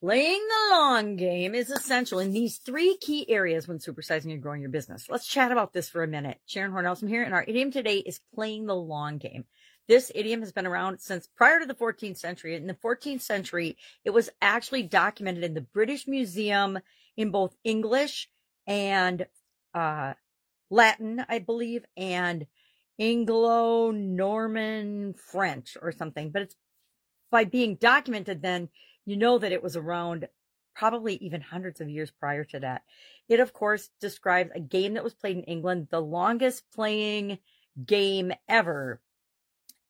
Playing the long game is essential in these three key areas when supersizing and growing your business. Let's chat about this for a minute. Sharon Hornelson here, and our idiom today is playing the long game. This idiom has been around since prior to the 14th century. In the 14th century, it was actually documented in the British Museum in both English and uh, Latin, I believe, and Anglo Norman French or something. But it's by being documented then you know that it was around probably even hundreds of years prior to that. It, of course, describes a game that was played in England, the longest playing game ever.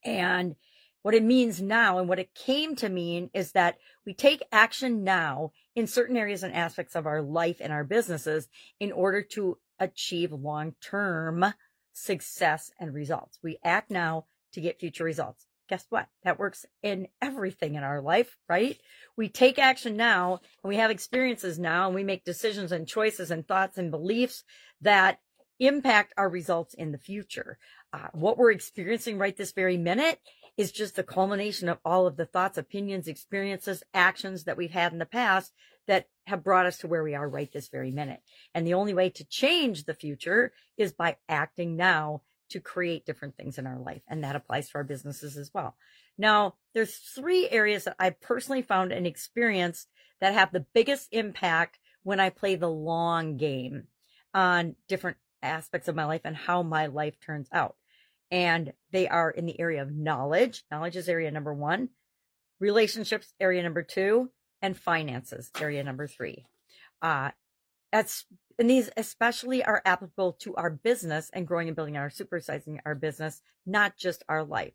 And what it means now and what it came to mean is that we take action now in certain areas and aspects of our life and our businesses in order to achieve long term success and results. We act now to get future results guess what? That works in everything in our life, right? We take action now and we have experiences now and we make decisions and choices and thoughts and beliefs that impact our results in the future. Uh, what we're experiencing right this very minute is just the culmination of all of the thoughts, opinions, experiences, actions that we've had in the past that have brought us to where we are right this very minute. And the only way to change the future is by acting now to create different things in our life. And that applies to our businesses as well. Now, there's three areas that I personally found and experienced that have the biggest impact when I play the long game on different aspects of my life and how my life turns out. And they are in the area of knowledge. Knowledge is area number one, relationships, area number two, and finances, area number three. Uh, that's and these especially are applicable to our business and growing and building our supersizing our business, not just our life.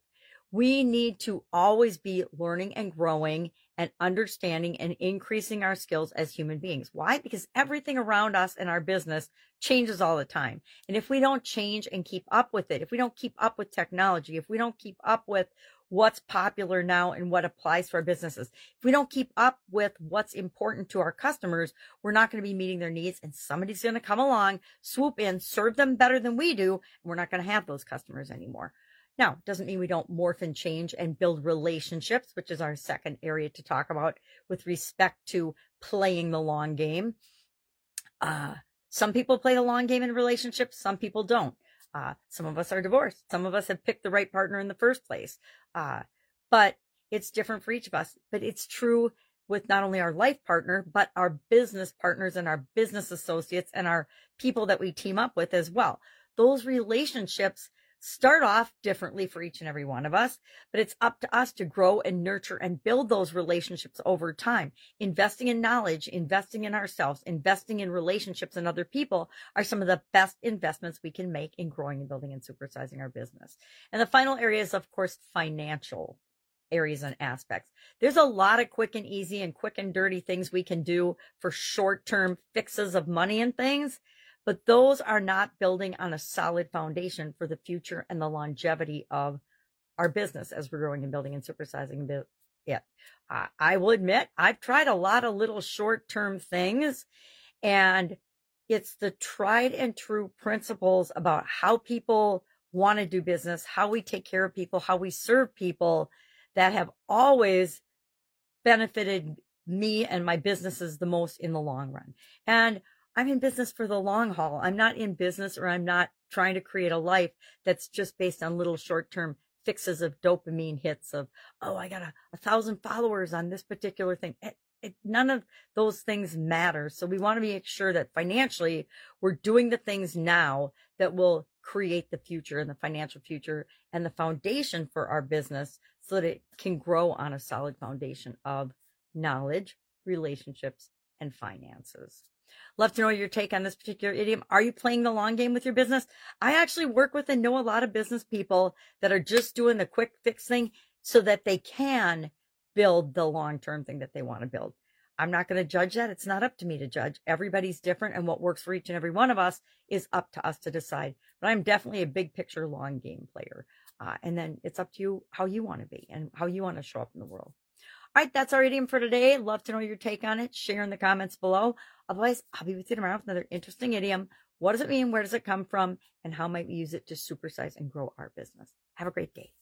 We need to always be learning and growing and understanding and increasing our skills as human beings. Why? Because everything around us in our business changes all the time. And if we don't change and keep up with it, if we don't keep up with technology, if we don't keep up with what's popular now and what applies to our businesses. If we don't keep up with what's important to our customers, we're not going to be meeting their needs and somebody's going to come along, swoop in, serve them better than we do, and we're not going to have those customers anymore. Now, doesn't mean we don't morph and change and build relationships, which is our second area to talk about with respect to playing the long game. Uh, some people play the long game in relationships, some people don't. Uh, some of us are divorced. Some of us have picked the right partner in the first place. Uh, but it's different for each of us. But it's true with not only our life partner, but our business partners and our business associates and our people that we team up with as well. Those relationships start off differently for each and every one of us, but it's up to us to grow and nurture and build those relationships over time. Investing in knowledge, investing in ourselves, investing in relationships and other people are some of the best investments we can make in growing and building and supersizing our business. And the final area is, of course, financial areas and aspects. There's a lot of quick and easy and quick and dirty things we can do for short term fixes of money and things but those are not building on a solid foundation for the future and the longevity of our business as we're growing and building and supersizing it. Uh, I will admit I've tried a lot of little short term things and it's the tried and true principles about how people want to do business, how we take care of people, how we serve people that have always benefited me and my businesses the most in the long run. And I'm in business for the long haul. I'm not in business or I'm not trying to create a life that's just based on little short term fixes of dopamine hits of, oh, I got a, a thousand followers on this particular thing. It, it, none of those things matter. So we want to make sure that financially we're doing the things now that will create the future and the financial future and the foundation for our business so that it can grow on a solid foundation of knowledge, relationships, and finances. Love to know your take on this particular idiom. Are you playing the long game with your business? I actually work with and know a lot of business people that are just doing the quick fix thing so that they can build the long term thing that they want to build. I'm not going to judge that. It's not up to me to judge. Everybody's different, and what works for each and every one of us is up to us to decide. But I'm definitely a big picture, long game player. Uh, and then it's up to you how you want to be and how you want to show up in the world. All right, that's our idiom for today. Love to know your take on it. Share in the comments below. Otherwise, I'll be with you tomorrow with another interesting idiom. What does it mean? Where does it come from? And how might we use it to supersize and grow our business? Have a great day.